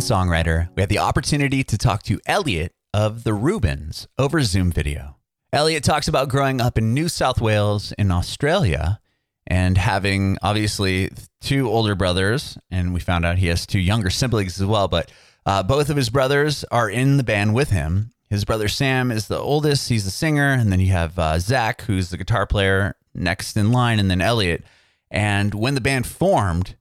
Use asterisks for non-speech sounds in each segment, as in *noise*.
Songwriter, we had the opportunity to talk to Elliot of the Rubens over Zoom video. Elliot talks about growing up in New South Wales in Australia and having obviously two older brothers, and we found out he has two younger siblings as well. But uh, both of his brothers are in the band with him. His brother Sam is the oldest; he's the singer, and then you have uh, Zach, who's the guitar player next in line, and then Elliot. And when the band formed,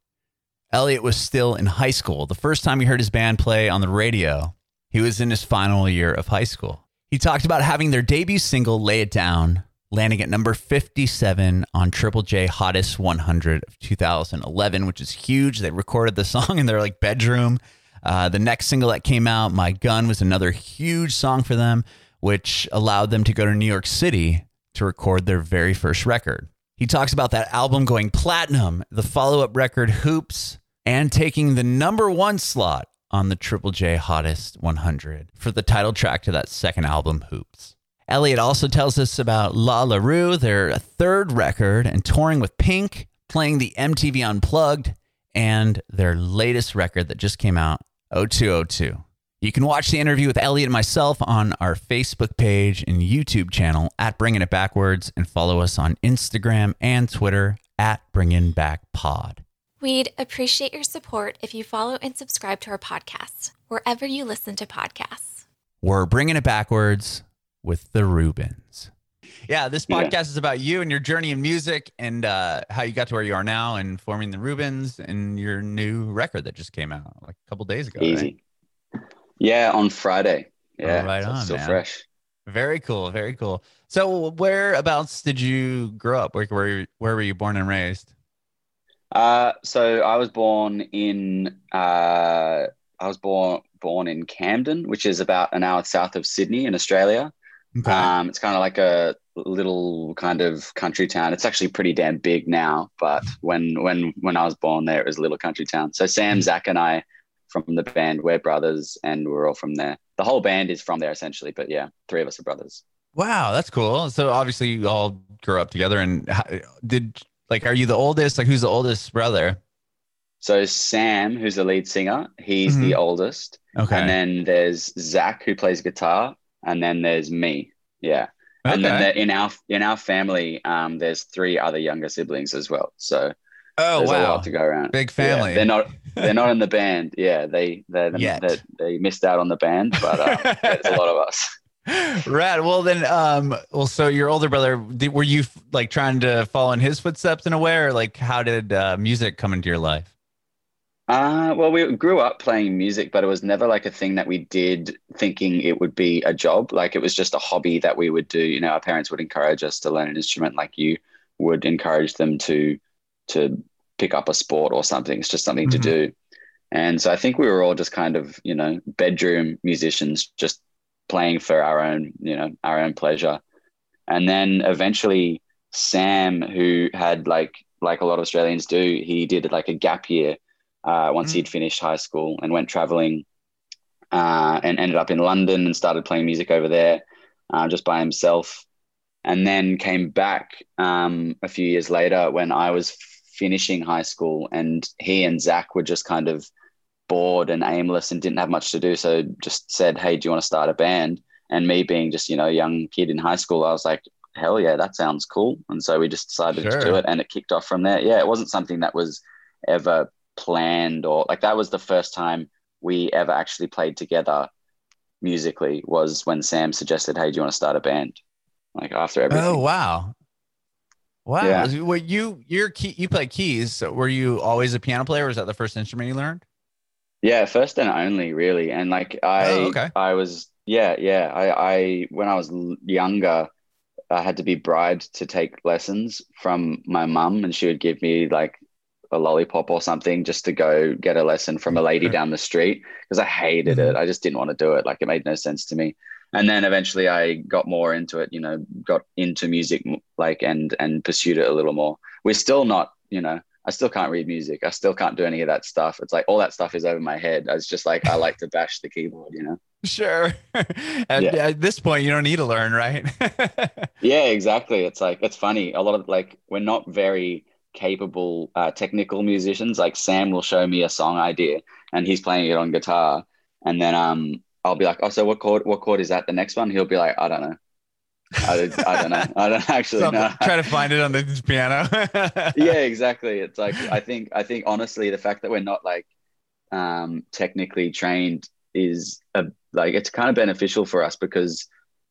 Elliot was still in high school. The first time he heard his band play on the radio, he was in his final year of high school. He talked about having their debut single, Lay It Down, landing at number 57 on Triple J Hottest 100 of 2011, which is huge. They recorded the *laughs* song in their like bedroom. Uh, the next single that came out, My Gun, was another huge song for them, which allowed them to go to New York City to record their very first record. He talks about that album going platinum, the follow up record Hoops, and taking the number one slot on the Triple J Hottest 100 for the title track to that second album, Hoops. Elliot also tells us about La La Rue, their third record, and touring with Pink, playing the MTV Unplugged, and their latest record that just came out, 0202. You can watch the interview with Elliot and myself on our Facebook page and YouTube channel at Bringing It Backwards and follow us on Instagram and Twitter at Bringing Back Pod. We'd appreciate your support if you follow and subscribe to our podcast wherever you listen to podcasts. We're Bringing It Backwards with the Rubens. Yeah, this podcast yeah. is about you and your journey in music and uh, how you got to where you are now and forming the Rubens and your new record that just came out like a couple days ago. Easy. Right? Yeah, on Friday. Yeah, oh, right so on. Still man. fresh. Very cool. Very cool. So, whereabouts did you grow up? Where, where, where were you born and raised? Uh, so I was born in uh, I was born born in Camden, which is about an hour south of Sydney in Australia. Okay. Um, it's kind of like a little kind of country town. It's actually pretty damn big now, but when when when I was born there, it was a little country town. So Sam, hmm. Zach, and I from the band, we're brothers, and we're all from there. The whole band is from there essentially, but yeah, three of us are brothers. Wow, that's cool. So obviously you all grew up together, and did like are you the oldest? Like who's the oldest brother? So Sam, who's the lead singer, he's mm-hmm. the oldest. Okay. And then there's Zach who plays guitar, and then there's me. Yeah. Okay. And then in our in our family, um, there's three other younger siblings as well. So oh there's wow, a lot to go around. Big family. Yeah, they're not they're not in the *laughs* band. Yeah, they they they, they missed out on the band, but uh, there's a lot of us. *laughs* Rad. Well, then, um, well, so your older brother, were you like trying to follow in his footsteps in a way, or like how did uh, music come into your life? Uh, well, we grew up playing music, but it was never like a thing that we did thinking it would be a job. Like it was just a hobby that we would do. You know, our parents would encourage us to learn an instrument, like you would encourage them to to pick up a sport or something. It's just something mm-hmm. to do. And so I think we were all just kind of, you know, bedroom musicians, just playing for our own, you know, our own pleasure. And then eventually Sam, who had like like a lot of Australians do, he did like a gap year uh, once mm. he'd finished high school and went traveling uh, and ended up in London and started playing music over there uh, just by himself. And then came back um, a few years later when I was finishing high school and he and Zach were just kind of bored and aimless and didn't have much to do. So just said, Hey, do you want to start a band? And me being just, you know, a young kid in high school, I was like, hell yeah, that sounds cool. And so we just decided sure. to do it and it kicked off from there. Yeah, it wasn't something that was ever planned or like that was the first time we ever actually played together musically was when Sam suggested, Hey, do you want to start a band? Like after everything. Oh wow. Wow. Yeah. Well, you you're key, you play keys. So were you always a piano player? was that the first instrument you learned? Yeah, first and only, really. And like I, oh, okay. I was, yeah, yeah. I, I, when I was younger, I had to be bribed to take lessons from my mum, and she would give me like a lollipop or something just to go get a lesson from a lady down the street because I hated mm-hmm. it. I just didn't want to do it. Like it made no sense to me. And then eventually I got more into it, you know, got into music like and and pursued it a little more. We're still not, you know, I still can't read music. I still can't do any of that stuff. It's like all that stuff is over my head. It's just like I like to bash the keyboard, you know. Sure. *laughs* at, yeah. at this point, you don't need to learn, right? *laughs* yeah, exactly. It's like it's funny. A lot of like we're not very capable uh, technical musicians. Like Sam will show me a song idea and he's playing it on guitar, and then um I'll be like, oh, so what chord? What chord is that? The next one? He'll be like, I don't know. I, I don't know. I don't *laughs* actually know. Try to find it on the piano. *laughs* yeah, *laughs* exactly. It's like I think I think honestly, the fact that we're not like um, technically trained is a, like it's kind of beneficial for us because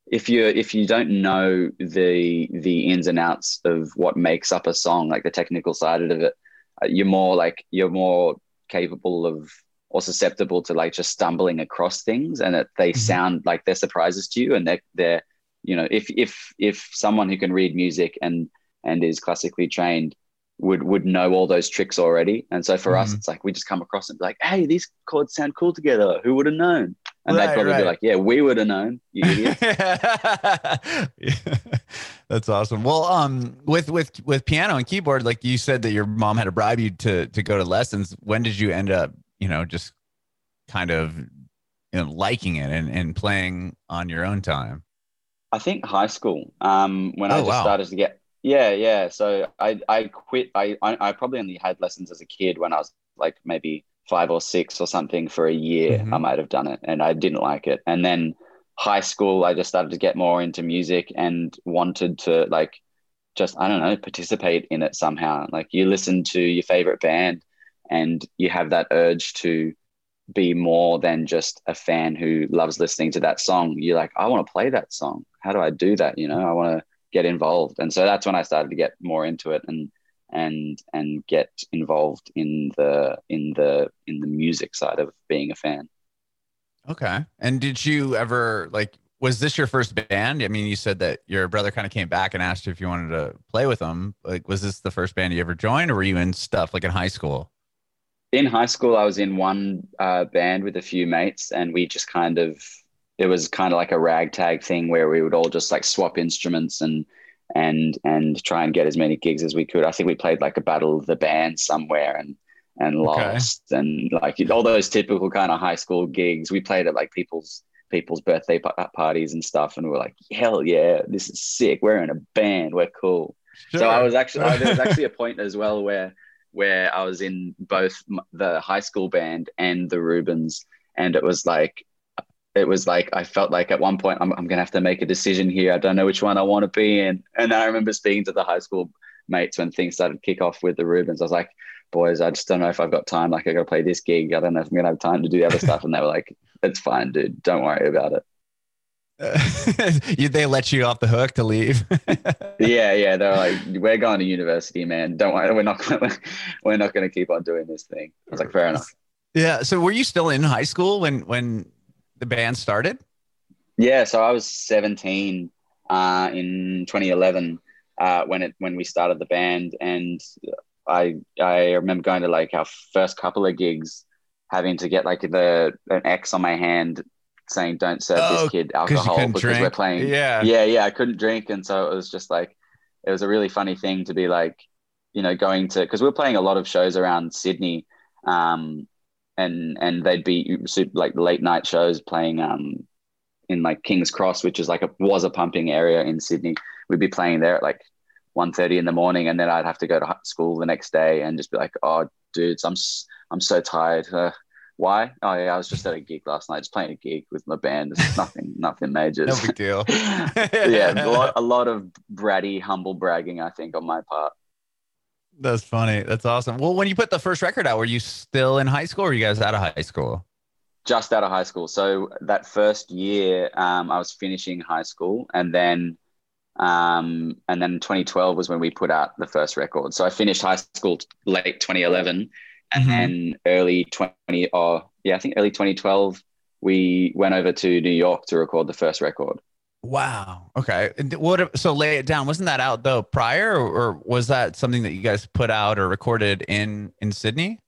if you if you don't know the the ins and outs of what makes up a song, like the technical side of it, uh, you're more like you're more capable of or susceptible to like just stumbling across things and that they Mhm. sound like they're surprises to you and they're they're you know if if if someone who can read music and and is classically trained would would know all those tricks already and so for us Mhm. it's like we just come across and be like hey these chords sound cool together who would have known and Right, they'd probably right. be like yeah we would have known you *laughs* Yeah. *laughs* That's awesome. Well, um, with with with piano and keyboard, like you said that your mom had to bribe you to to go to lessons. When did you end up, you know, just kind of you know, liking it and, and playing on your own time? I think high school. Um, when I Oh, just wow. started to get yeah, yeah. So I I quit. I, I I probably only had lessons as a kid when I was like maybe five or six or something for a year. Mhm. I might have done it, and I didn't like it. And then high school, I just started to get more into music and wanted to like just I don't know participate in it somehow. Like you listen to your favorite band, and you have that urge to be more than just a fan who loves listening to that song. You're like, I want to play that song. How do I do that? You know, I want to get involved. And so that's when I started to get more into it and and and get involved in the in the in the music side of being a fan. Okay. And did you ever like was this your first band? I mean, you said that your brother kind of came back and asked you if you wanted to play with him. Like was this the first band you ever joined or were you in stuff like in high school? In high school, I was in one uh, band with a few mates, and we just kind of it was kind of like a ragtag thing where we would all just like swap instruments and and and try and get as many gigs as we could. I think we played like a battle of the bands somewhere and and Okay. lost and like all those typical kind of high school gigs. We played at like people's people's birthday pa- parties and stuff, and we were like, hell yeah, this is sick. We're in a band. We're cool. So I was actually there was actually a *laughs* point as well where where I was in both the high school band and the Rubens, and it was like it was like I felt like at one point I'm I'm gonna have to make a decision here. I don't know which one I want to be in. And I remember speaking to the high school mates when things started to kick off with the Rubens. I was like, boys, I just don't know if I've got time. Like I gotta play this gig. I don't know if I'm gonna have time to do the other stuff. And they were like, it's fine, dude. Don't worry about it. *laughs* you, they let you off the hook to leave. *laughs* yeah, yeah. They're like, we're going to university, man. Don't worry, we're not gonna, *laughs* we're not going to keep on doing this thing. I was like, fair enough. yeah. So were you still in high school when when the band started? Yeah, so I was 17 uh, in 2011 uh, when it when we started the band, and I I remember going to like our first couple of gigs, having to get like the an X on my hand saying "Don't serve Oh, this kid alcohol" because we're playing. Yeah. yeah yeah i couldn't drink. And so it was just like it was a really funny thing to be like you know going to because we are playing a lot of shows around sydney um and and they'd be super, like late night shows playing um in like king's cross which is like a was a pumping area in sydney. We'd be playing there at like 1.30 in the morning and then i'd have to go to school the next day and just be like oh dudes i'm i'm so tired. Uh, why oh yeah i was just at a gig last night just playing a gig with my band it's *laughs* nothing nothing major No big deal. *laughs* yeah, a lot, a lot of bratty, humble bragging, I think, on my part. That's funny. That's awesome. Well, when you put the first record out, were you still in high school or were you guys out of high school? Just out of high school. So that first year, um, I was finishing high school, and then, um, and then 2012 was when we put out the first record. So I finished high school late 2011, and Mhm. then early 20, or yeah, I think early 2012, we went over to New York to record the first record. Wow. Okay. And what? So lay it down. Wasn't that out though prior, or, or was that something that you guys put out or recorded in in Sydney?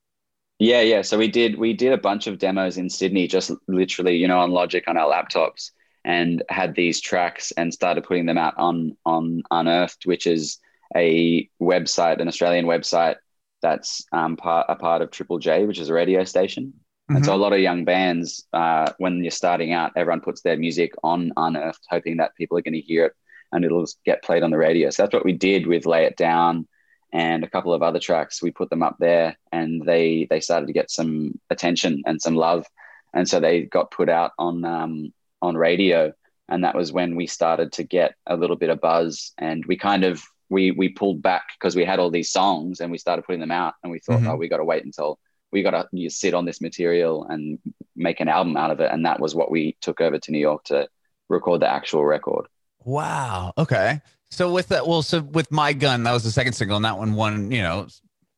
Yeah, yeah. So we did we did a bunch of demos in Sydney, just literally, you know, on Logic on our laptops, and had these tracks and started putting them out on on Unearthed, which is a website, an Australian website that's um, part a part of Triple J, which is a radio station. And so a lot of young bands, uh, when you're starting out, everyone puts their music on Unearthed, hoping that people are going to hear it and it'll get played on the radio. So that's what we did with Lay It Down and a couple of other tracks. We put them up there, and they they started to get some attention and some love, and so they got put out on um, on radio, and that was when we started to get a little bit of buzz, and we kind of we we pulled back because we had all these songs and we started putting them out, and we thought, Mhm. oh, we got to wait until we got to you sit on this material and make an album out of it, and that was what we took over to New York to record the actual record. Wow. Okay. So with that, well, so with my gun, that was the second single, and that one won, you know,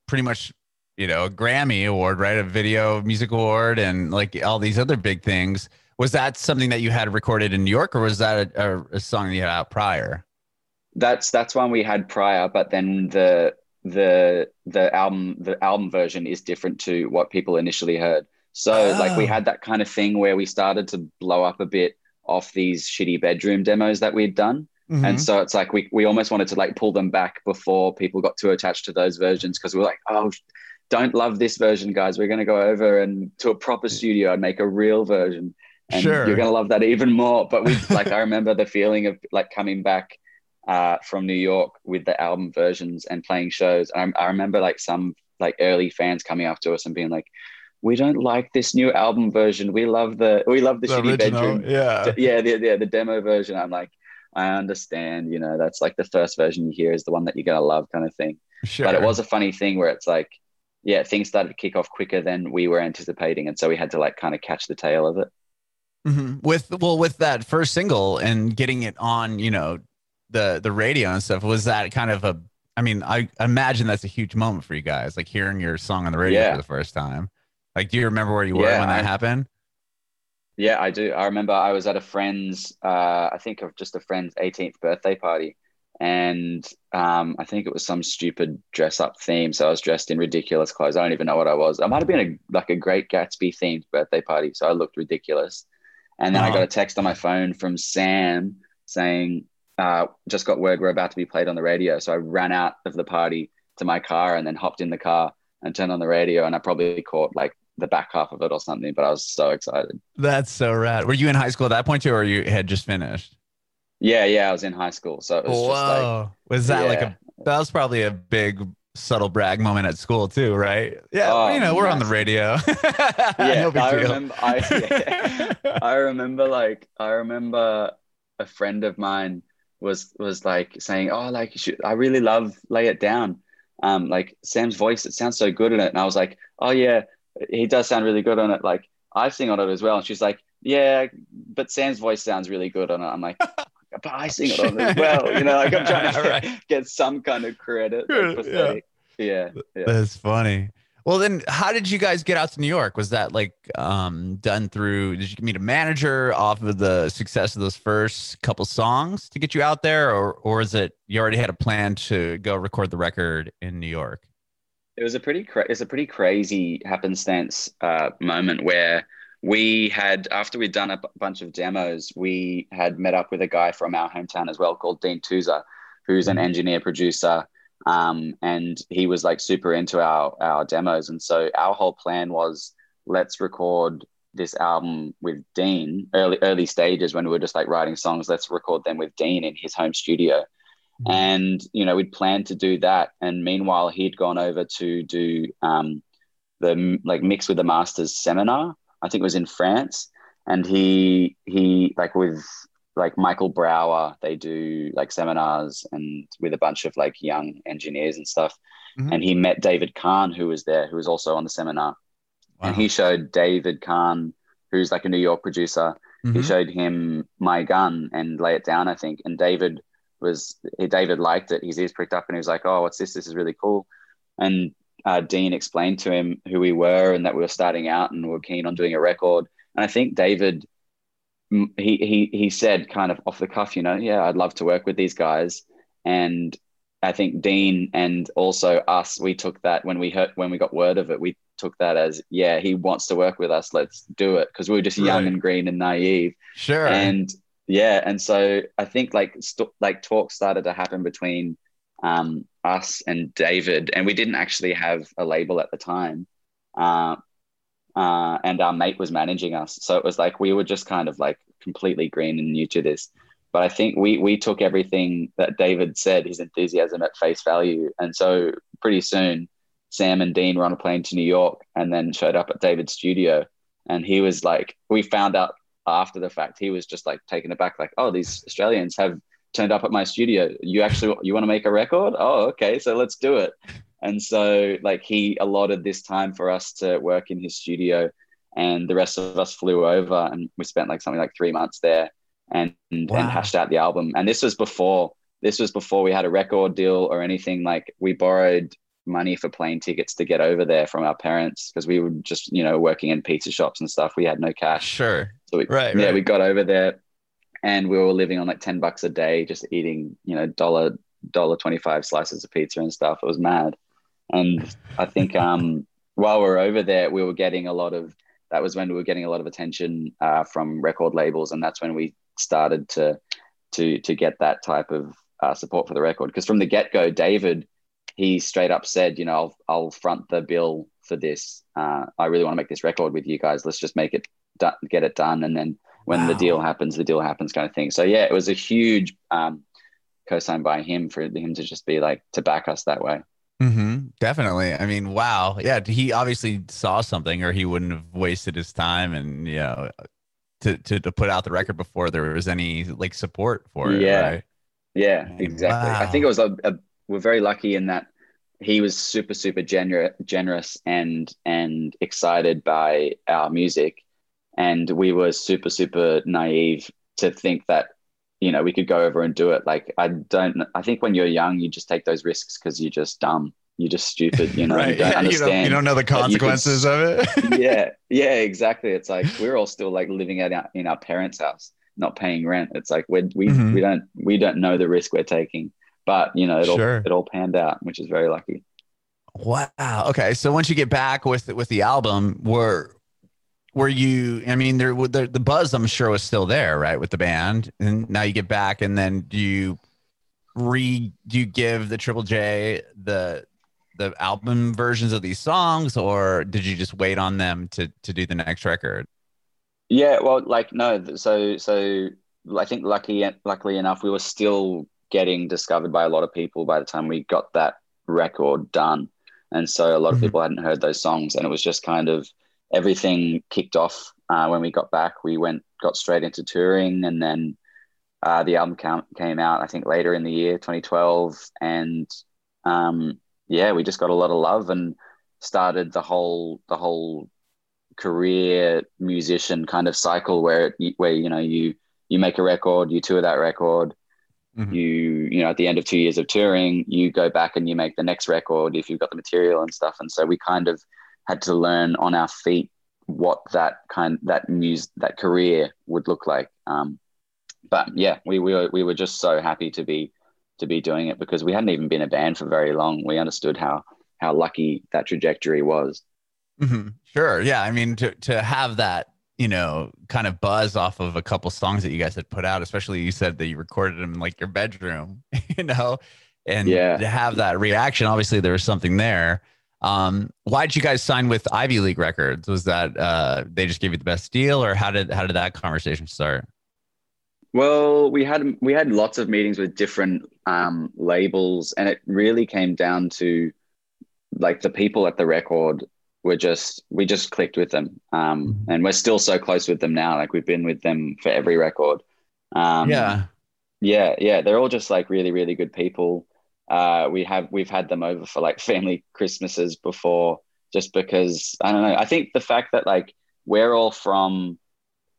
pretty much, you know, a Grammy award, right? A video music award, and like all these other big things. Was that something that you had recorded in New York, or was that a, a, a song that you had out prior? That's that's one we had prior, but then the the the album the album version is different to what people initially heard. So like we Oh. had that kind of thing where we started to blow up a bit off these shitty bedroom demos that we'd done. Mm-hmm. And so it's like we we almost wanted to like pull them back before people got too attached to those versions because we were like, oh, don't love this version, guys. We're gonna go over and to a proper studio and make a real version, and Sure. you're gonna love that even more. But we like I remember the feeling of like coming back uh, from New York with the album versions and playing shows. I, I remember like some like early fans coming up to us and being like, "We don't like this new album version. We love the we love the, shitty bedroom yeah. *laughs* yeah, the, yeah, the demo version. I'm like, I understand, you know, that's like the first version you hear is the one that you're gonna love, kind of thing. Sure. But it was a funny thing where it's like, yeah, things started to kick off quicker than we were anticipating, and so we had to like kind of catch the tail of it. Mhm. with well with that first single and getting it on, you know, the the radio and stuff. Was that kind of a? I mean, I imagine that's a huge moment for you guys, like hearing your song on the radio Yeah. for the first time. Like, do you remember where you were Yeah, when that I- happened? Yeah, I do. I remember I was at a friend's, uh, I think of just a friend's 18th birthday party, and um, I think it was some stupid dress up theme. So I was dressed in ridiculous clothes. I don't even know what I was. I might have been a like a Great Gatsby themed birthday party, so I looked ridiculous. And then I Uh-huh. got a text on my phone from Sam saying, uh, "Just got word we're about to be played on the radio." So I ran out of the party to my car and then hopped in the car and turned on the radio, and I probably caught like the back half of it or something. But I was so excited. That's so rad. Were you in high school at that point too, or you had just finished? Yeah, yeah, I was in high school, so it was just like, was that like a? That was probably a big subtle brag moment at school too, right? Yeah, Oh, you know, we're on the radio. *laughs* yeah, no I remember. I, yeah, *laughs* I remember like I remember a friend of mine was was like saying, "Oh, like you should, I really love Lay It Down." Um, like Sam's voice, it sounds so good in it, and I was like, "Oh yeah, he does sound really good on it." Like I sing on it as well, and she's like, "Yeah, but Sam's voice sounds really good on it." I'm like. *laughs* But I sing it on it as well, you know. Like I'm trying *laughs* to get, Right. get some kind of credit. Yeah, Like, pathetic. yeah, yeah. That's funny. Well, then, how did you guys get out to New York? Was that like um, done through? Did you meet a manager off of the success of those first couple songs to get you out there, or or is it you already had a plan to go record the record in New York? it was a pretty cra- it's a pretty crazy happenstance uh, moment where we had after we'd done a b- bunch of demos we had met up with a guy from our hometown as well called dean tuza who's an Mhm. engineer producer um, and he was like super into our our demos. And so our whole plan was let's record this album with dean early early stages when we were just like writing songs. Let's record them with dean in his home studio. And you know we'd planned to do that. And meanwhile he'd gone over to do um, the like mix with the masters seminar. I think it was in france. And he he like with like michael brauer they do like seminars and with a bunch of like young engineers and stuff. Mhm. and he met david kahne who was there who was also on the seminar. And he showed david kahne who's like a new york producer. He Mhm. showed him my gun and lay it down i think. And david was david liked it. His ears pricked up and he was like oh what's this? This is really cool. And uh, dean explained to him who we were and that we were starting out and we were keen on doing a record. And i think david he he he said kind of off the cuff you know yeah i'd love to work with these guys and i think dean and also us we took that when we heard when we got word of it we took that as yeah he wants to work with us let's do it because we were just young Right. and green and naive sure. and yeah and so i think like st- like talk started to happen between um, us and david and we didn't actually have a label at the time uh, uh, and our mate was managing us so it was like we were just kind of like completely green and new to this but I think we we took everything that David said, his enthusiasm at face value, and so pretty soon, Sam and Dean were on a plane to New York, and then showed up at David's studio, and he was like, we found out after the fact, he was just like taken aback, like, oh, these Australians have turned up at my studio. You actually you want to make a record? Oh, okay, so let's do it. And so like he allotted this time for us to work in his studio and the rest of us flew over and we spent like something like three months there and wow. and hashed out the album. And this was before this was before we had a record deal or anything. Like we borrowed money for plane tickets to get over there from our parents because we were just you know working in pizza shops and stuff. We had no cash. Sure. So we, right. Yeah, right. we got over there, and we were living on like ten bucks a day, just eating you know dollar dollar twenty five slices of pizza and stuff. It was mad. And I think um, while we were over there, we were getting a lot of that was when we were getting a lot of attention uh, from record labels, and that's when we started to to to get that type of uh, support for the record. Because from the get go, David he straight up said, you know, I'll, I'll front the bill for this. Uh, I really want to make this record with you guys. Let's just make it get it done, and then when wow. the deal happens, the deal happens, kind of thing. So yeah, it was a huge um, co-sign by him for him to just be like to back us that way. Mm-hmm. Definitely. I mean, wow. Yeah, he obviously saw something, or he wouldn't have wasted his time and you know to to, to put out the record before there was any like support for it. Yeah. Right? Yeah, exactly. Wow. I think it was a, a, we're very lucky in that he was super super gener- generous and and excited by our music, and we were super super naive to think that you know, we could go over and do it. Like, I don't, I think when you're young, you just take those risks because you're just dumb. You're just stupid, you *laughs* know, right. you don't yeah, understand. You don't, you don't know the consequences of it. *laughs* yeah. Yeah, exactly. It's like, we're all still like living at our, in our parents' house, not paying rent. It's like, we we, mm-hmm. we don't, we don't know the risk we're taking, but you know, it all, it all panned out, which is very lucky. Wow. Okay. So once you get back with, with the album, were, were you i mean there the, the buzz i'm sure was still there right with the band and now you get back and then do you re do you give the triple j the the album versions of these songs or did you just wait on them to to do the next record yeah well like no so so i think lucky luckily enough we were still getting discovered by a lot of people by the time we got that record done and so a lot of mm-hmm. people hadn't heard those songs and it was just kind of everything kicked off uh, when we got back. We went got straight into touring, and then uh, the album came out. I think later in the year, 2012, and um, yeah, we just got a lot of love and started the whole the whole career musician kind of cycle where where you know you you make a record, you tour that record. Mm-hmm. You, you know, at the end of two years of touring, you go back and you make the next record if you've got the material and stuff. And so we kind of had to learn on our feet what that kind that music that career would look like. Um, but yeah, we, we were we were just so happy to be to be doing it because we hadn't even been a band for very long. We understood how how lucky that trajectory was. Mm-hmm. Sure, yeah. I mean, to to have that you know kind of buzz off of a couple songs that you guys had put out, especially you said that you recorded them in like your bedroom, *laughs* you know, and yeah. to have that reaction. Obviously, there was something there. Um, why did you guys sign with Ivy League Records? Was that uh, they just gave you the best deal, or how did how did that conversation start? Well, we had we had lots of meetings with different um, labels, and it really came down to like the people at the record were just we just clicked with them, um, mm-hmm. and we're still so close with them now. Like we've been with them for every record. Um, yeah, yeah, yeah. They're all just like really, really good people. Uh, we have we've had them over for like *laughs* family Christmases before, just because I don't know. I think the fact that like we're all from,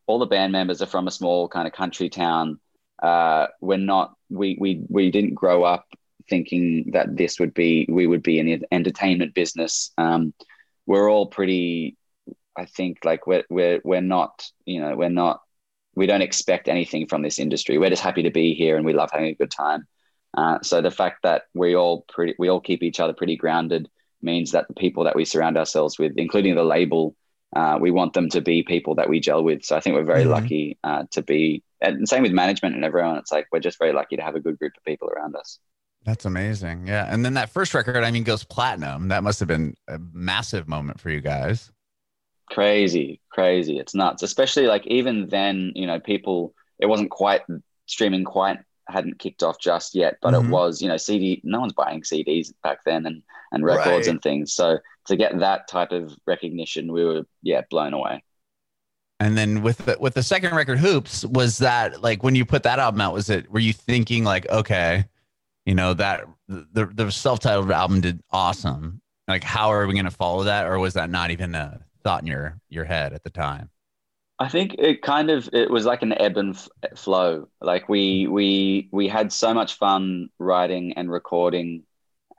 all the band members are from a small kind of country town. Uh, we're not we we we didn't grow up thinking that this would be we would be in the entertainment business. Um, we're all pretty. I think like we're we're we're not you know we're not we don't expect anything from this industry. We're just happy to be here and we love having a good time. Uh, so the fact that we all pretty, we all keep each other pretty grounded means that the people that we surround ourselves with, including the label, uh, we want them to be people that we gel with. So I think we're very mm-hmm. lucky uh, to be, and same with management and everyone. It's like we're just very lucky to have a good group of people around us. That's amazing. Yeah. And then that first record, I mean, goes platinum. That must have been a massive moment for you guys. Crazy, crazy. It's nuts. Especially like even then, you know, people, it wasn't quite streaming quite hadn't kicked off just yet, but Mhm. it was, you know, CD. No one's buying CDs back then, and and records Right. and things. So to get that type of recognition, we were yeah blown away. And then with the with the second record, Hoops, was that like when you put that album out? Was it were you thinking like, okay, you know that the the self titled album did awesome. Like, how are we going to follow that, or was that not even a thought in your your head at the time? I think it kind of it was like an ebb and f- flow. Like we we we had so much fun writing and recording,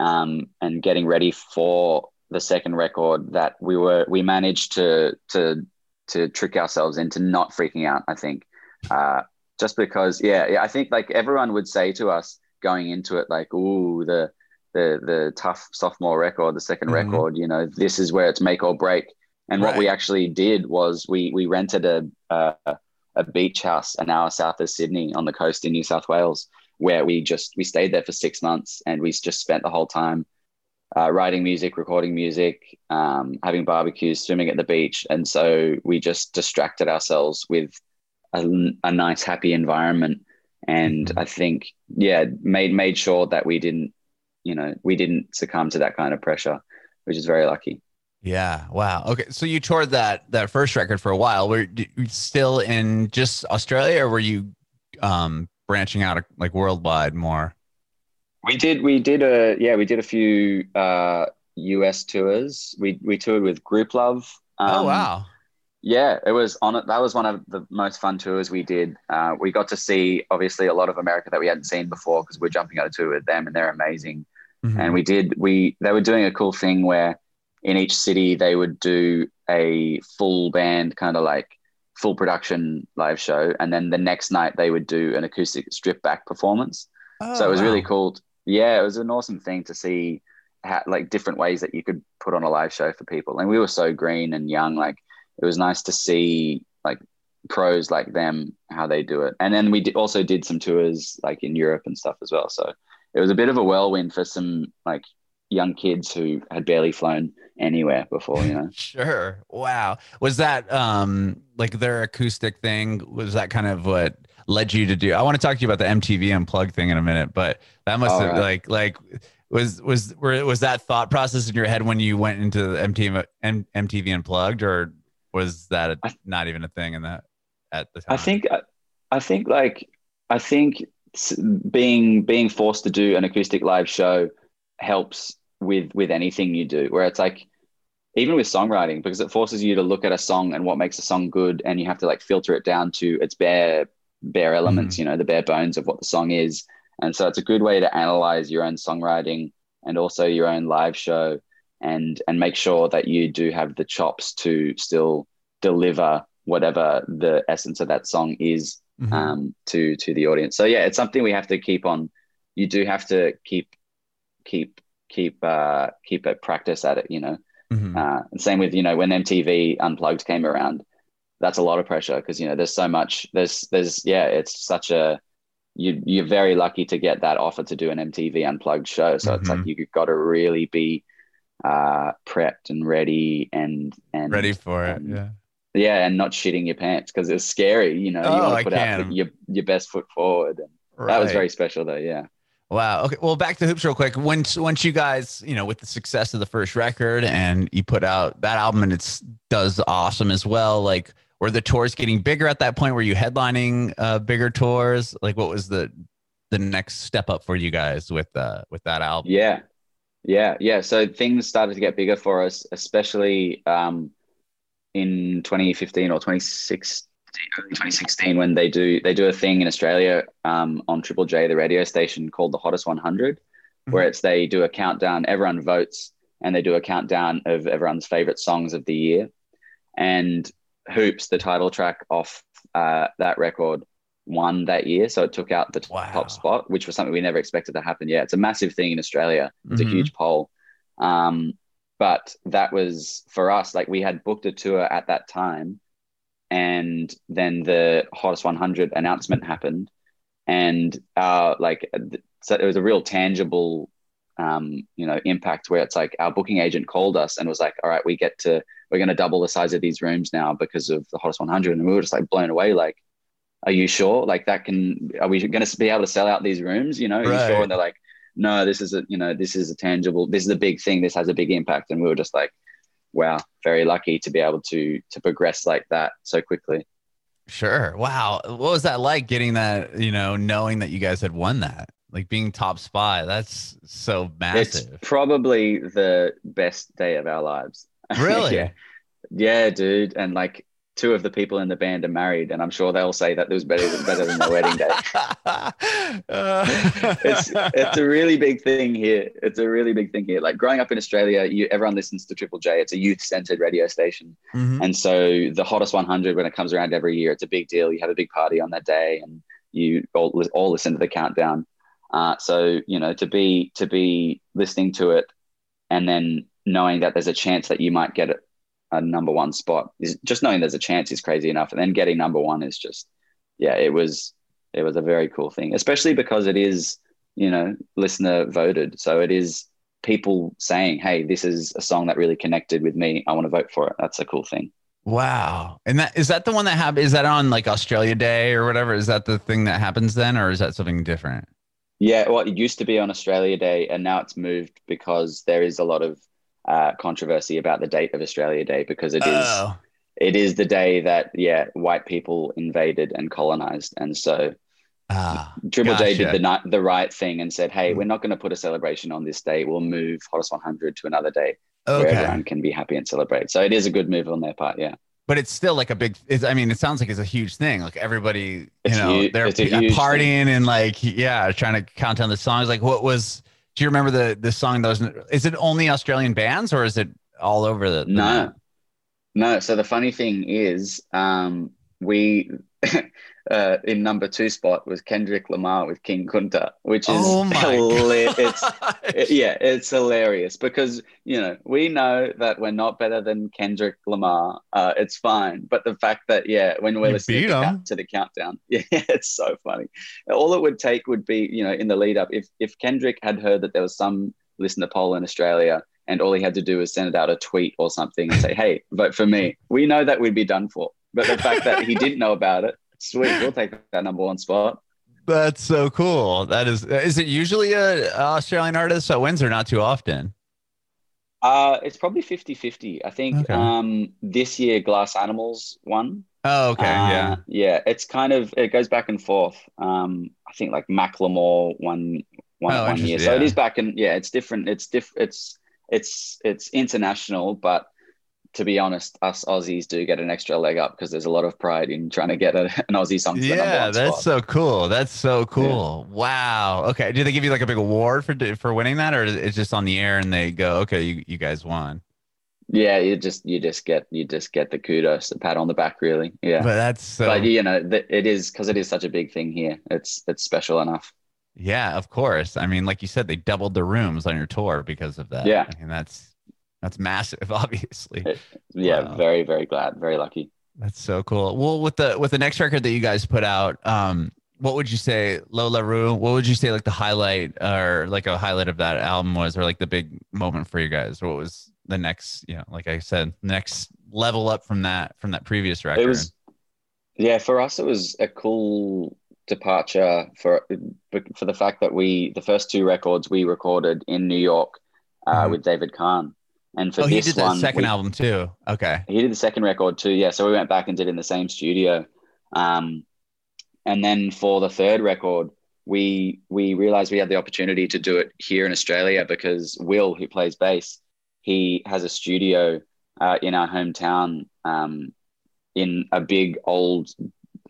um, and getting ready for the second record that we were we managed to to to trick ourselves into not freaking out. I think, uh, just because yeah, yeah, I think like everyone would say to us going into it, like, "Ooh, the the the tough sophomore record, the 2nd Mhm. record, you know, this is where it's make or break." And what we actually did was we we rented a, a a beach house an hour south of Sydney on the coast in New South Wales, where we just we stayed there for six months and we just spent the whole time uh, writing music, recording music, um, having barbecues, swimming at the beach, and so we just distracted ourselves with a, a nice, happy environment. And Mhm. I think yeah, made made sure that we didn't you know we didn't succumb to that kind of pressure, which is very lucky. Yeah. Wow. Okay. So you toured that that first record for a while. Were you still in just Australia, or were you um, branching out like worldwide more? We did. We did a yeah. We did a few uh, U.S. tours. We we toured with Grouplove. oh Um, wow. Yeah, it was on it. That was one of the most fun tours we did. Uh, we got to see obviously a lot of America that we hadn't seen before because we're jumping on a tour with them and they're amazing. Mhm. And we did. We they were doing a cool thing where in each city they would do a full band kind of like full production live show, and then the next night they would do an acoustic strip back performance Oh, so it was really cool. Yeah, it was an awesome thing to see, how, like different ways that you could put on a live show for people. And we were so green and young, like it was nice to see like pros like them how they do it. And then we di- also did some tours like in Europe and stuff as well. So it was a bit of a whirlwind for some like young kids who had barely flown anywhere before, you know. *laughs* Sure. Wow. Was that um like their acoustic thing? Was that kind of what led you to do? I want to talk to you about the MTV unplugged thing in a minute, but that must All have right. like like was was were, was that thought process in your head when you went into the MTV M- MTV unplugged, or was that a, I- not even a thing in that at the time? I think I think like I think being being forced to do an acoustic live show helps with with anything you do where it's like even with songwriting because it forces you to look at a song and what makes a song good and you have to like filter it down to its bare bare elements you know the bare bones of what the song is and so it's a good way to analyze your own songwriting and also your own live show and and make sure that you do have the chops to still deliver whatever the essence of that song is Mhm. um, to to the audience. So yeah, it's something we have to keep on. You do have to keep keep keep uh, keep a practice at it. You know, Mhm. uh, and same with you know when MTV Unplugged came around, that's a lot of pressure because you know there's so much. There's there's yeah, it's such a you you're very lucky to get that offer to do an MTV Unplugged show. So it's like Mhm. you've got to really be uh, prepped and ready and and ready for it. um, Yeah. yeah, and not shitting your pants because it's scary. You know, you Oh, want I to put out your your best foot forward. And That was very special, though. Yeah. Wow. Okay. Well, back to hoops real quick. Once once you guys, you know, with the success of the first record and you put out that album and it's does awesome as well. Like, were the tours getting bigger at that point? Were you headlining uh, bigger tours? Like, what was the the next step up for you guys with uh with that album? Yeah. Yeah. Yeah. So things started to get bigger for us, especially um, in 2015 or 2016, early 2016, when they do they do a thing in Australia um, on Triple J, the radio station called the Hottest 100, where Mhm. it's they do a countdown. Everyone votes, and they do a countdown of everyone's favorite songs of the year. And Hoops, the title track off uh, that record, won that year. So it took out the Wow. top spot, which was something we never expected to happen. Yeah, it's a massive thing in Australia. It's Mhm. a huge poll. Um, but that was for us, like we had booked a tour at that time. And then the hottest 100 announcement happened. And uh, like, so it was a real tangible, um, you know, impact where it's like our booking agent called us and was like, all right, we get to, we're going to double the size of these rooms now because of the hottest 100. And we were just like blown away. Like, are you sure? Like that can, are we going to be able to sell out these rooms? You know, are you sure? And they're like, no, this is a, you know, this is a tangible, this is a big thing. This has a big impact. And we were just like, wow, very lucky to be able to, to progress like that so quickly. Sure. Wow. What was that like getting that, you know, knowing that you guys had won that? Like being top spy. That's so massive. It's probably the best day of our lives. *laughs* Really? yeah. Yeah, dude. And like two of the people in the band are married, and I'm sure they'll say that it was better better than their wedding day. *laughs* *laughs* It's it's a really big thing here. It's a really big thing here. Like growing up in Australia, you everyone listens to Triple J. It's a youth-centered radio station, Mhm. and so the hottest 100 when it comes around every year, it's a big deal. You have a big party on that day, and you all, all listen to the countdown. Uh, so you know to be to be listening to it, and then knowing that there's a chance that you might get a, a number one spot is just knowing there's a chance is crazy enough, and then getting number one is just yeah, it was it was a very cool thing, especially because it is you know listener voted, so it is people saying, hey, this is a song that really connected with me. I want to vote for it. That's a cool thing. Wow. And that is that the one that happened? Is that on like Australia Day or whatever? Is that the thing that happens then, or is that something different? Yeah, well, it used to be on Australia Day, and now it's moved because there is a lot of uh, controversy about the date of Australia Day because it is Oh, it is the day that yeah white people invaded and colonized, and so ah, Triple J did the the right thing and said, hey, we're not going to put a celebration on this day. We'll move Hottest 100 to another day where everyone can be happy and celebrate. So it is a good move on their part. Yeah, But it's still like a big. It's, I mean, it sounds like it's a huge thing. Like everybody, you It's know, hu- they're it's a p- huge partying and like yeah, trying to count down the songs. Like, what was? Do you remember the the song was? Is it only Australian bands or is it all over the? the No, map? no. So the funny thing is, um, we *laughs* uh, in number two spot was Kendrick Lamar with King Kunta, which is Oh hila- it's *laughs* it- yeah, it's hilarious because you know we know that we're not better than Kendrick Lamar. Uh, it's fine, but the fact that yeah, when we're You listening to, count- to the countdown, *laughs* yeah, it's so funny. All it would take would be you know in the lead up if if Kendrick had heard that there was some listener poll in Australia. And all he had to do was send out a tweet or something and say, "Hey, vote for me." We know that we'd be done for. But the fact that he didn't know about it, sweet, we'll take that number one spot. That's so cool. That is. Is it usually a, Australian artist that wins or not too often? Uh, it's probably 50-50. I think Okay. um, this year Glass Animals won. Oh, okay. Uh, yeah. Yeah, it's kind of it goes back and forth. Um, I think like Macklemore won one Oh, one year, interesting, so it yeah. is back and yeah, it's different. It's diff. It's it's it's international, but to be honest, us Aussies do get an extra leg up because there's a lot of pride in trying to get a, an Aussie song. To the number Yeah, that's so cool. That's so cool. Wow. Okay. Did they give you like a big award for for winning that, or is it just on the air and they go, "Okay, you, you guys won"? yeah. You just you just get you just get the kudos, the pat on the back, really. Yeah, But that's so. but you know it is because it is such a big thing here. It's it's special enough. yeah, of course. I mean, like you said, they doubled the rooms on your tour because of that. Yeah. I mean, that's that's massive. *laughs* Obviously, It- Yeah, Wow. very very glad, very lucky. that's so cool. Well, with the with the next record that you guys put out, um, what would you say, LO LA RU? What would you say like the highlight or like a highlight of that album was, or like the big moment for you guys? What was the next, you know, like I said, next level up from that from that previous record? It was, yeah, for us, it was a cool departure for for the fact that we the first two records we recorded in New York uh, Mhm. with David Kahne, and for oh, he this did that one, second we- album too. Okay. he did the second record too. Yeah, so we went back and did it in the same studio, um, and then for the third record, we we realized we had the opportunity to do it here in Australia because Will, who plays bass, he has a studio uh, in our hometown um, in a big old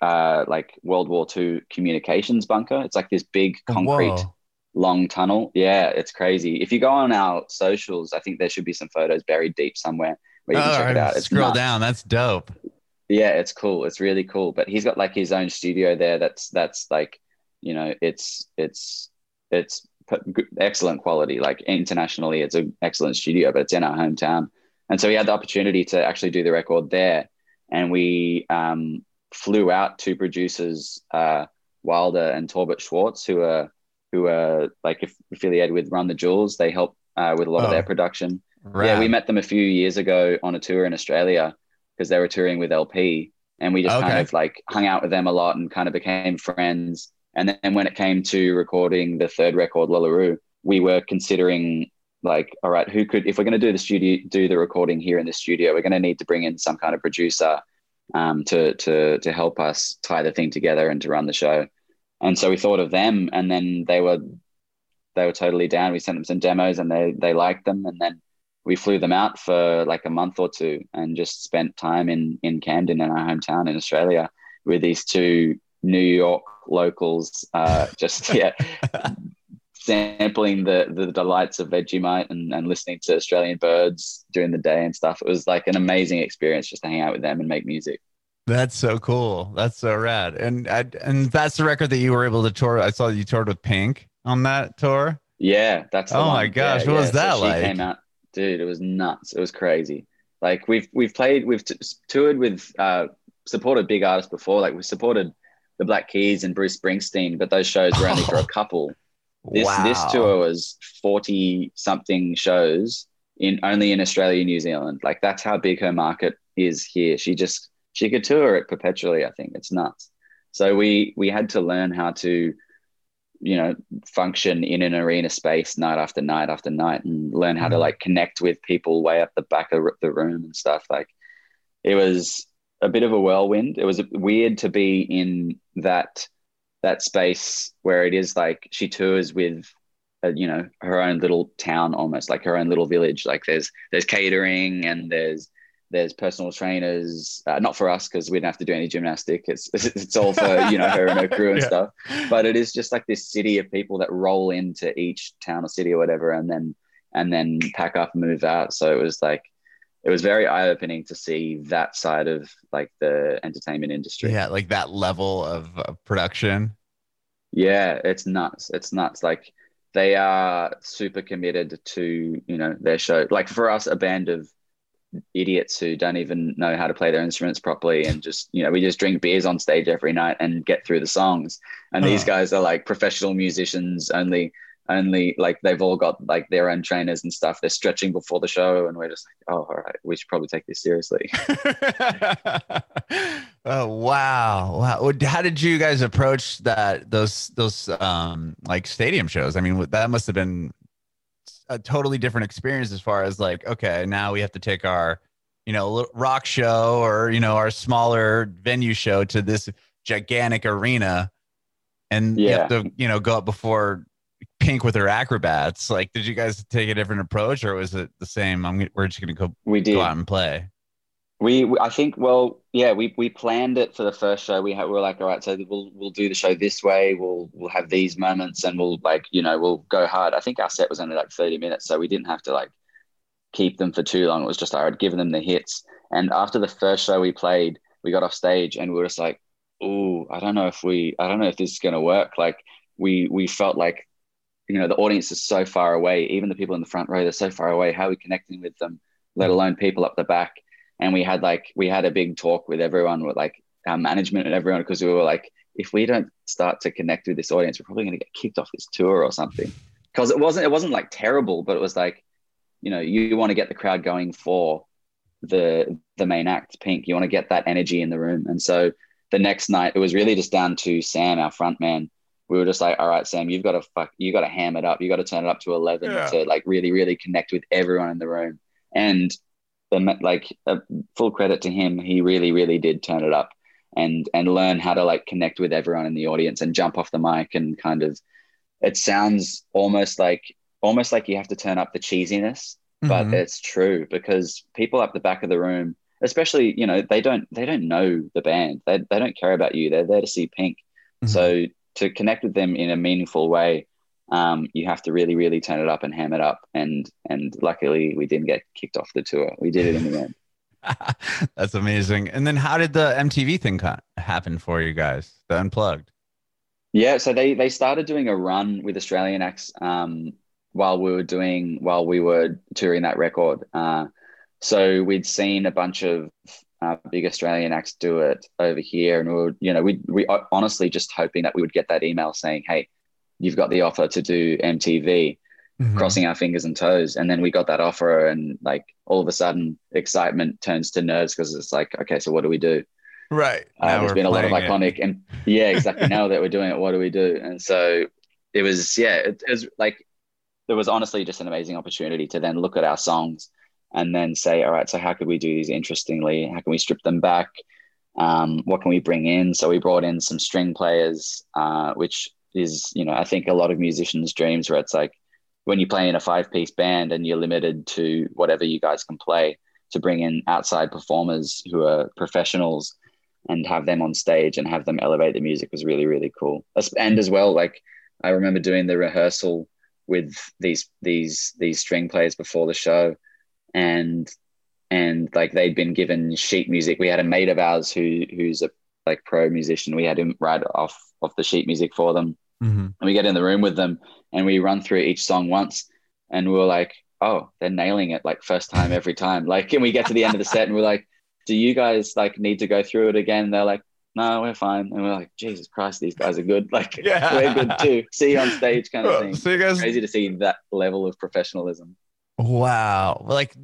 uh, like World War II communications bunker. It's like this big concrete Whoa. Long tunnel. Yeah, it's crazy. If you go on our socials, I think there should be some photos buried deep somewhere where you can Oh, check it out. It's scroll nuts. down. That's dope. Yeah, it's cool. It's really cool. But he's got like his own studio there. That's that's like, you know, it's it's it's excellent quality. Like internationally, it's an excellent studio, but it's in our hometown. And so we had the opportunity to actually do the record there, and we um, flew out two producers, uh, Wilder and Torbitt Schwartz, who are who are like affiliated with Run the Jewels. They help uh, with a lot of Oh. their production. Rad. Yeah, we met them a few years ago on a tour in Australia because they were touring with LP. and we just Okay. kind of like hung out with them a lot and kind of became friends. And then when it came to recording the third record, LO LA RU, we were considering like, all right, who could, if we're going to do the studio, do the recording here in the studio, we're going to need to bring in some kind of producer um, to to to help us tie the thing together and to run the show. And so we thought of them, and then they were they were totally down. We sent them some demos, and they they liked them, and then we flew them out for like a month or two, and just spent time in in Camden, in our hometown in Australia, with these two New York locals. Uh, *laughs* just yeah, *laughs* sampling the the delights of Vegemite and, and listening to Australian birds during the day and stuff. It was like an amazing experience just to hang out with them and make music. That's so cool. That's so rad. And I, and that's the record that you were able to tour. I saw you toured with Pink on that tour. Yeah, that's the Oh one. my gosh, Yeah, what was that so like? Came out, dude. It was nuts. It was crazy. Like we've we've played, we've t- toured with, uh, supported big artists before. Like we supported the Black Keys and Bruce Springsteen, but those shows were only for a *laughs* couple. This wow. this tour was forty something shows in only in Australia, New Zealand. Like that's how big her market is here. She just she could tour it perpetually. I think it's nuts. So we we had to learn how to, you know, function in an arena space night after night after night, and learn how to Mhm. like connect with people way up the back of the room and stuff. Like it was a bit of a whirlwind. It was weird to be in that that space where it is like she tours with uh, you know her own little town almost like her own little village like there's there's catering and there's there's personal trainers uh, not for us because we don't have to do any gymnastic it's *laughs* it's all for you know her and her crew and Yeah. stuff but it is just like this city of people that roll into each town or city or whatever and then and then pack up and move out so it was like it was very eye-opening to see that side of like the entertainment industry Yeah, like that level of uh, production. yeah, it's nuts. It's nuts. Like they are super committed to, you know, their show. Like for us, a band of idiots who don't even know how to play their instruments properly and just, you know, we just drink beers on stage every night and get through the songs. And these guys are like professional musicians, only only like they've all got like their own trainers and stuff. They're stretching before the show and we're just like, oh, all right, we should probably take this seriously. *laughs* *laughs* oh wow wow how did you guys approach that those those um like stadium shows i mean that must have been a totally different experience as far as like okay now we have to take our you know rock show or you know our smaller venue show to this gigantic arena and you have to you know go up before pink with her acrobats. Like did you guys take a different approach or was it the same? I'm we're just gonna go We did. go out and play We, we- I think, well, yeah, we we planned it for the first show. We we were like, all right, so we'll we'll do the show this way. We'll we'll have these moments, and we'll like, you know, we'll go hard. I think our set was only like thirty minutes, so we didn't have to like keep them for too long. It was just I had given them the hits. And after the first show we played, we got off stage, and we were just like, oh, I don't know if we, I don't know if this is gonna work. Like we we felt like, you know, the audience is so far away. Even the people in the front row, they're so far away. How are we connecting with them? Let alone people up the back and we had like we had a big talk with everyone with like our management and everyone because we were like if we don't start to connect with this audience we're probably going to get kicked off this tour or something. Because it wasn't it wasn't like terrible but it was like you know you, want to get the crowd going for the the main act pink. You want to get that energy in the room. And so the next night it was really just down to sam our front man. We were just like all right sam you've got to fuck you got to ham it up. You got to turn it up to 11 Yeah. to like really really connect with everyone in the room. And like uh, full credit to him he really really did turn it up and and learn how to like connect with everyone in the audience and jump off the mic and kind of it sounds almost like almost like you have to turn up the cheesiness but Mhm. it's true because people up the back of the room especially you know they don't they don't know the band they, they don't care about you they're there to see pink Mhm. so to connect with them in a meaningful way um, you have to really really turn it up and ham it up and and luckily we didn't get kicked off the tour we did it in the end *laughs* That's amazing. And then how did the MTV thing happen for you guys? The unplugged. Yeah, so they they started doing a run with Australian acts um, while we were doing while we were touring that record. Uh, so we'd seen a bunch of uh, big Australian acts do it over here, and we were you know we we honestly just hoping that we would get that email saying, "Hey, you've got the offer to do MTV." Mm-hmm. Crossing our fingers and toes, and then we got that offer, and like all of a sudden, excitement turns to nerves because it's like, okay, so what do we do? right. Uh, there's been a lot of playing it. iconic, and yeah, exactly. now that we're doing it, what do we do? And so it was, yeah, it, it was like there was honestly just an amazing opportunity to then look at our songs and then say, all right, so how could we do these interestingly? How can we strip them back? Um, what can we bring in? So we brought in some string players, uh, which is, you know, I think a lot of musicians' dreams where it's like when you play in a five piece band and you're limited to whatever you guys can play, to bring in outside performers who are professionals and have them on stage and have them elevate the music was really, really cool. And as well, like I remember doing the rehearsal with these these these string players before the show and and like they'd been given sheet music. We had a mate of ours who who's a like pro musician. We had him write off off the sheet music for them, Mhm. and we get in the room with them and we run through each song once, and we're like, oh, they're nailing it like first time every time. Like, and we get to the end of the set and we're like, do you guys like need to go through it again? They're like. No, we're fine. And we're like, Jesus Christ, these guys are good. *laughs* Like, Yeah. we're good too. See you on stage, kind of thing. So you guys, Crazy to see that level of professionalism. wow, like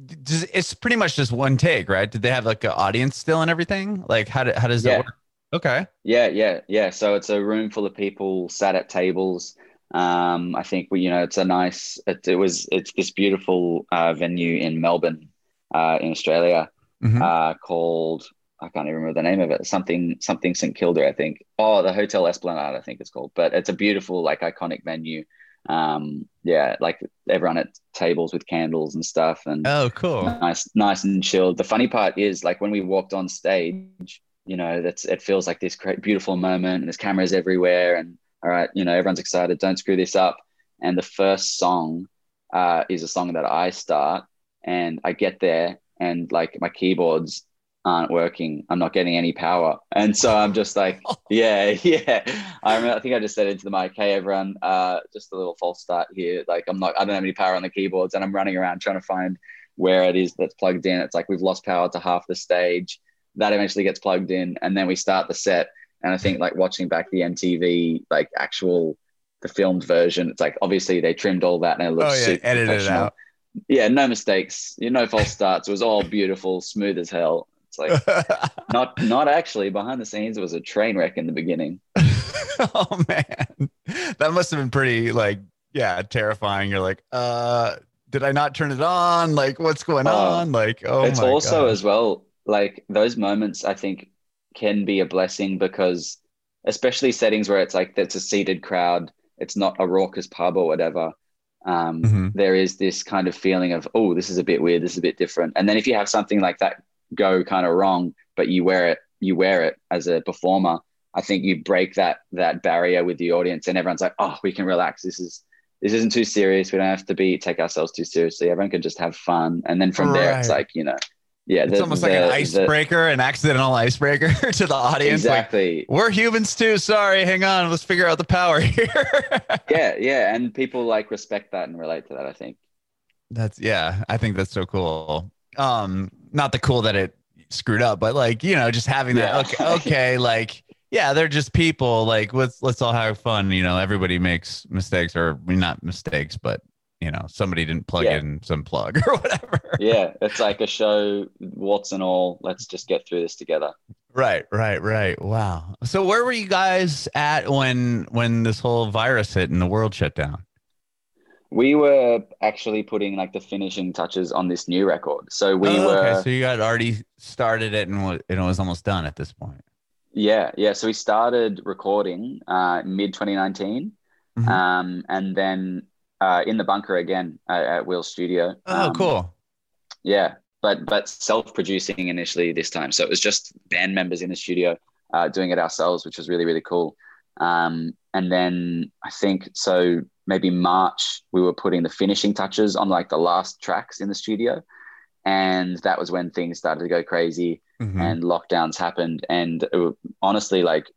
it's pretty much just one take, right? Did they have like an audience still and everything? Like how, do, how does Yeah. that work? Okay. Yeah, yeah, yeah. So it's a room full of people sat at tables. Um, I think we, you know, it's a nice. It, it was. It's this beautiful uh, venue in Melbourne, uh, in Australia, Mhm. uh, called. I can't even remember the name of it. Something, something St Kilda, I think. Oh, the Hotel Esplanade, I think it's called. But it's a beautiful, like, iconic venue. Um, yeah, like everyone at tables with candles and stuff, and Oh, cool. nice nice and chilled the funny part is like when we walked on stage you know that's it feels like this great beautiful moment and there's cameras everywhere and all right you know everyone's excited don't screw this up. And the first song uh, is a song that i start and i get there and like my keyboards aren't working. I'm not getting any power. And so i'm just like *laughs* yeah yeah. I remember i think i just said into the mic hey everyone uh, just a little false start here. Like i'm not i don't have any power on the keyboards and i'm running around trying to find where it is that's plugged in. It's like we've lost power to half the stage. That eventually gets plugged in, and then we start the set. And I think like watching back the MTV like actual the filmed version, it's like obviously they trimmed all that and it looks Oh yeah, super edit it professional. out. Yeah, no mistakes. You know, false starts. It was all beautiful, smooth as hell. It's like *laughs* not not actually behind the scenes. It was a train wreck in the beginning. *laughs* oh man, that must have been pretty like yeah terrifying. You're like, uh, did I not turn it on? Like, what's going Oh, on? Like, oh it's also as well like those moments i think can be a blessing because especially settings where it's like it's a seated crowd it's not a raucous pub or whatever um, Mhm. there is this kind of feeling of oh this is a bit weird this is a bit different. And then if you have something like that go kind of wrong but you wear it you wear it as a performer i think you break that that barrier with the audience and everyone's like oh we can relax. This is this isn't too serious. We don't have to be take ourselves too seriously. Everyone can just have fun. And then from there it's like you know yeah It's the- almost like an the- the- icebreaker, an accidental icebreaker *laughs* to the audience. Like, exactly we're humans too. Sorry, hang on. Let's figure out the power *laughs* here. yeah yeah and people like respect that and relate to that i think That's yeah, I think that's so cool. Um, not the cool that it screwed up, but like, you know, just having that Yeah. okay, okay, *laughs* like yeah, they're just people. Like let's let's all have fun. You know, everybody makes mistakes or not mistakes, but you know, somebody didn't plug Yeah. in some plug *laughs* or whatever. yeah it's like a show warts and all let's just get through this together Right, right, right. Wow. So where were you guys at when when this whole virus hit and the world shut down? we were actually putting like the finishing touches on this new record so we Oh, were okay. So you had already started it and it was almost done at this point. Yeah, yeah. So we started recording uh, mid 2019, Mhm. um, and then uh, in the bunker again uh, at Will's Studio. Oh, Um, cool. Yeah, but but self-producing initially this time. So it was just band members in the studio uh, doing it ourselves, which was really really cool. Um, and then I think so maybe March we were putting the finishing touches on like the last tracks in the studio, and that was when things started to go crazy Mhm. and lockdowns happened and it wa- honestly like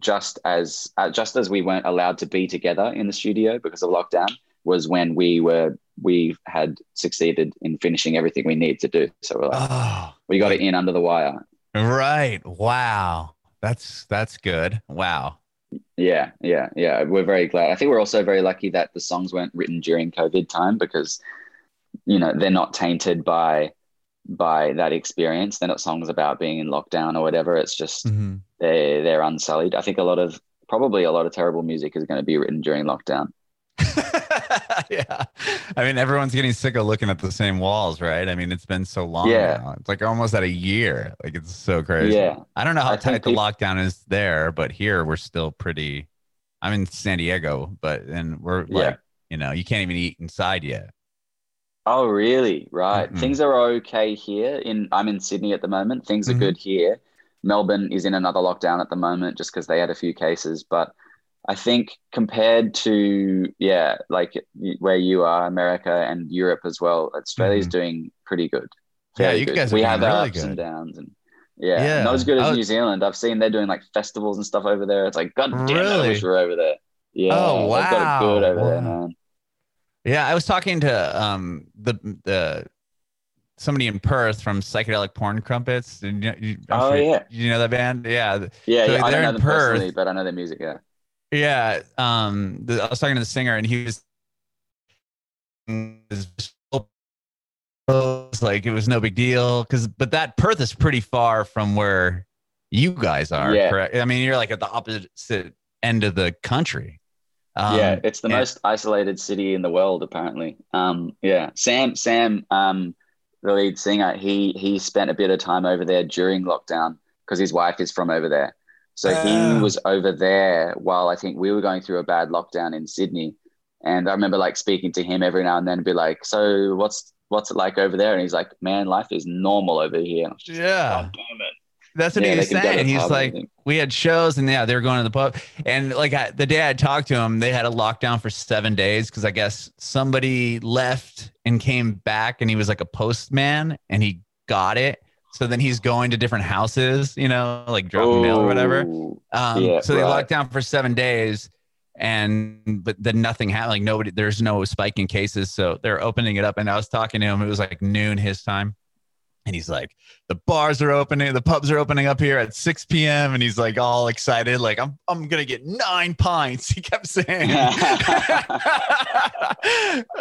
just as uh, just as we weren't allowed to be together in the studio because of lockdown was when we were we had succeeded in finishing everything we need to do so we're like, Oh, we got it in under the wire right. Wow. That's that's good. Wow. yeah yeah yeah we're very glad i think we're also very lucky that the songs weren't written during covid time because you know they're not tainted by by that experience. They're not songs about being in lockdown or whatever. It's just Mhm. they're they're unsullied. I think a lot of probably a lot of terrible music is going to be written during lockdown. *laughs* yeah. I mean, everyone's getting sick of looking at the same walls, right? I mean, it's been so long Yeah. now. It's like almost at a year. Like it's so crazy. Yeah. I don't know how I tight the peop- lockdown is there, but here we're still pretty. I'm in San Diego, but and we're Yeah. like, you know, you can't even eat inside yet. Oh, really? Right. Mhm. Things are okay here. In I'm in Sydney at the moment. Things are Mhm. good here. Melbourne is in another lockdown at the moment just because they had a few cases. But I think compared to yeah, like where you are, America and Europe as well, Australia's Mhm. doing pretty good. Yeah, you good. guys are we have our really ups and downs and yeah, Yeah. not as good as I New Zealand. I've seen they're doing like festivals and stuff over there. It's like God damn, it, I wish we were over there. Yeah, Oh, they've got it good wow. there, man. Yeah, I was talking to um the the somebody in Perth from Psychedelic Porn Crumpets. You, you, Oh, sure- yeah. you know that band? Yeah, Yeah, So yeah I they're don't know in them personally, Perth. but I know their music. Yeah. Yeah, um, the, I was talking to the singer, and he was was *laughs* like it was no big deal because, but that Perth is pretty far from where you guys are. Yeah. Correct? I mean, you're like at the opposite end of the country. Um, yeah, it's the and- most isolated city in the world, apparently. Um, yeah, Sam, Sam, um, the lead singer, he he spent a bit of time over there during lockdown because his wife is from over there. So Oh. he ah. was over there while I think we were going through a bad lockdown in Sydney. And I remember like speaking to him every now and then, and be like, "So what's what's it like over there?" And he's like, "Man, life is normal over here." And I was just, Yeah. "God damn it." That's what Yeah, he was can go to saying. He's like, we had shows, and yeah, they were going to the pub. And like I, the day I talked to him, they had a lockdown for seven days because I guess somebody left and came back, and he was like a postman, and he got it. So then he's going to different houses, you know, like dropping mail or whatever. Um, Yeah, so they right. locked down for seven days, and but then nothing happened. Like nobody, there's no spike in cases. So they're opening it up. And I was talking to him. It was like noon his time, and he's like, "The bars are opening, the pubs are opening up here at 6 p.m." And he's like all excited, like, "I'm I'm gonna get nine pints." *laughs* He kept saying. *laughs*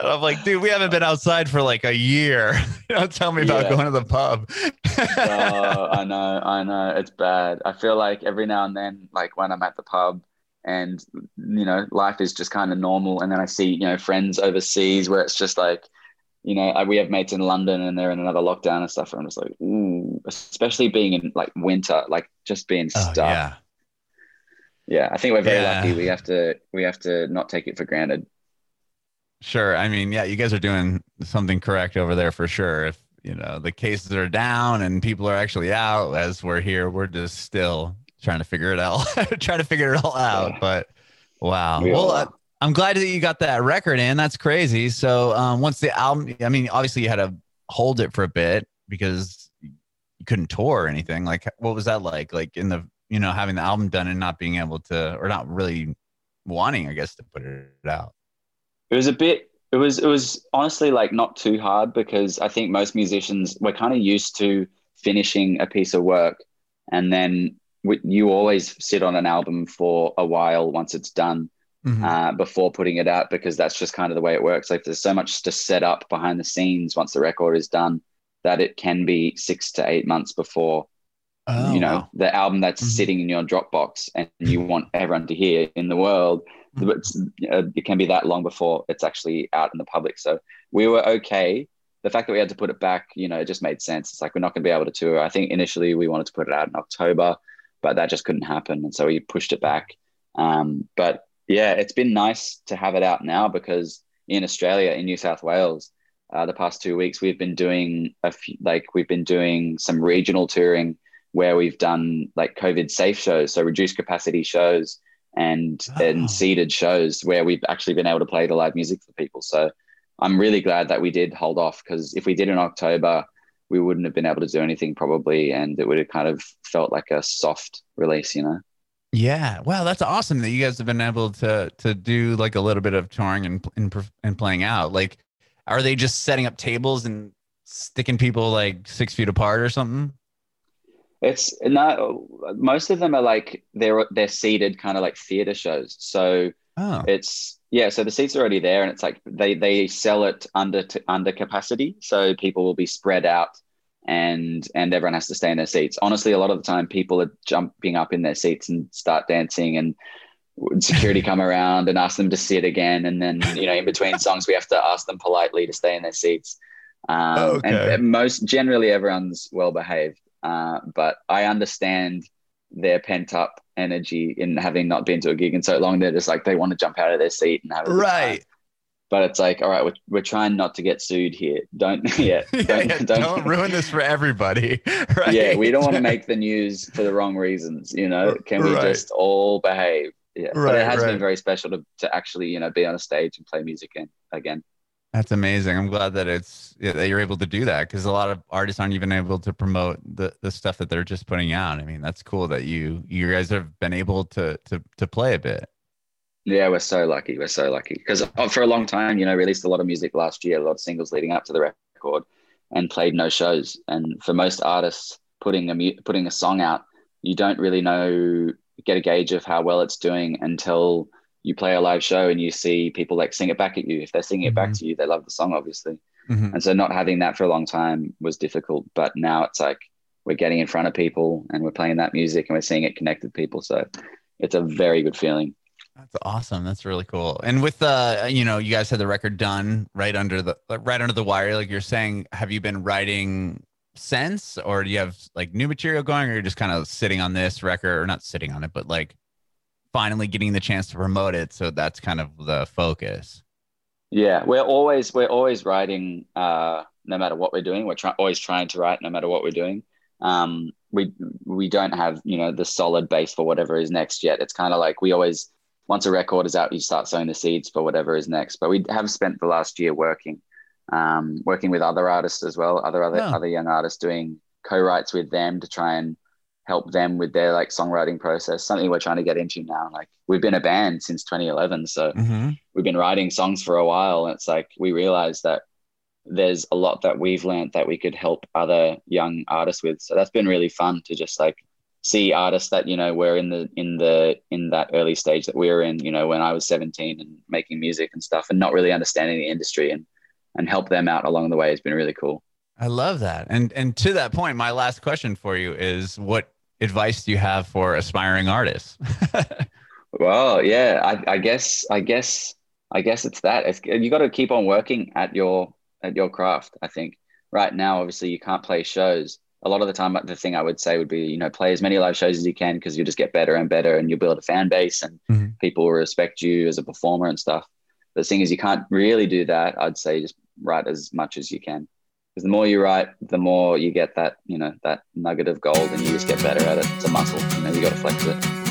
I'm like, dude, we haven't been outside for like a year. *laughs* Don't tell me about Yeah. going to the pub. Oh, I know, I know. It's bad. I feel like every now and then, like when I'm at the pub and, you know, life is just kind of normal. And then I see, you know, friends overseas where it's just like, you know, I, we have mates in London and they're in another lockdown and stuff. And I'm just like, ooh, especially being in like winter, like just being Oh, stuck. yeah. Yeah, I think we're very Yeah. lucky. We have to, we have to not take it for granted. Sure. I mean, yeah, you guys are doing something correct over there for sure. If you know the cases are down and people are actually out, as we're here, we're just still trying to figure it out, *laughs* trying to figure it all out. Yeah. But wow. We well, I, i'm glad that you got that record in. That's crazy. So um, once the album, I mean, obviously you had to hold it for a bit because you couldn't tour or anything. Like, what was that like? Like in the, you know, having the album done and not being able to, or not really wanting, I guess, to put it out. It was a bit. It was. It was honestly like not too hard because I think most musicians we're kind of used to finishing a piece of work, and then we, you always sit on an album for a while once it's done Mhm. uh, before putting it out because that's just kind of the way it works. Like there's so much to set up behind the scenes once the record is done that it can be six to eight months before Oh, you know wow. the album that's Mhm. sitting in your Dropbox and you want everyone to hear in the world. Mhm. It's, uh, it can be that long before it's actually out in the public. So we were okay. The fact that we had to put it back, you know, it just made sense. It's like we're not going to be able to tour. I think initially we wanted to put it out in October, but that just couldn't happen, and so we pushed it back. Um, but yeah, it's been nice to have it out now because in Australia, in New South Wales, uh, the past two weeks we've been doing a few, like we've been doing some regional touring where we've done like COVID safe shows, so reduced capacity shows and Oh. and seated shows where we've actually been able to play the live music for people. So I'm really glad that we did hold off because if we did in October, we wouldn't have been able to do anything probably, and it would have kind of felt like a soft release, you know. Yeah, wow, that's awesome that you guys have been able to to do like a little bit of touring and and, and playing out. Like, are they just setting up tables and sticking people like six feet apart or something? It's not most of them are like they're they're seated kind of like theater shows. So Oh, it's yeah, so the seats are already there, and it's like they they sell it under to, under capacity, so people will be spread out and and everyone has to stay in their seats. Honestly, a lot of the time people are jumping up in their seats and start dancing and security come around and ask them to sit again and then you know in between songs we have to ask them politely to stay in their seats um, okay. and most generally everyone's well behaved uh, but i understand their pent up energy in having not been to a gig in so long they're just like they want to jump out of their seat and have a right time but it's like, all right, we're, we're trying not to get sued here. Don't, *laughs* *laughs* yeah, don't, yeah, yeah, don't, don't, ruin this for everybody. *laughs* Right? Yeah, we don't want to make the news for the wrong reasons. You know, can we right. just all behave? Yeah, right, but it has right. been very special to, to actually, you know, be on a stage and play music again. again. That's amazing. I'm glad that it's that you're able to do that because a lot of artists aren't even able to promote the, the stuff that they're just putting out. I mean, that's cool that you you guys have been able to to to play a bit. Yeah, we're so lucky. We're so lucky because uh, for a long time, you know, released a lot of music last year, a lot of singles leading up to the record, and played no shows. And for most artists, putting a putting a song out, you don't really know get a gauge of how well it's doing until you play a live show and you see people like sing it back at you. If they're singing it mm-hmm. back to you, they love the song, obviously. Mm-hmm. And so not having that for a long time was difficult. But now it's like we're getting in front of people and we're playing that music and we're seeing it connect with people. So it's a very good feeling. That's awesome. That's really cool. And with the, uh, you know, you guys had the record done right under the right under the wire, like you're saying. Have you been writing since, or do you have like new material going, or you're just kind of sitting on this record, or not sitting on it, but like finally getting the chance to promote it? So that's kind of the focus. Yeah, we're always we're always writing, uh, no matter what we're doing. We're try- always trying to write, no matter what we're doing. Um, we we don't have you know the solid base for whatever is next yet. It's kind of like we always once a record is out, you start sowing the seeds for whatever is next. But we have spent the last year working, um, working with other artists as well, other other yeah. other young artists, doing co-writes with them to try and help them with their like songwriting process. Something we're trying to get into now. Like we've been a band since 2011, so mm-hmm. we've been writing songs for a while, and it's like we realized that there's a lot that we've learned that we could help other young artists with. So that's been really fun to just like see artists that you know were in the in the in that early stage that we were in you know when i was 17 and making music and stuff and not really understanding the industry and and help them out along the way has been really cool i love that and and to that point my last question for you is what advice do you have for aspiring artists? *laughs* Well yeah I, I guess i guess i guess it's that. It's, you got to keep on working at your at your craft i think. Right now obviously you can't play shows. A lot of the time the thing i would say would be you know play as many live shows as you can because you'll just get better and better and you'll build a fan base and mm-hmm. people will respect you as a performer and stuff. But the thing is you can't really do that i'd say just write as much as you can because the more you write the more you get that you know that nugget of gold and you just get better at it. It's a muscle you know you got to flex it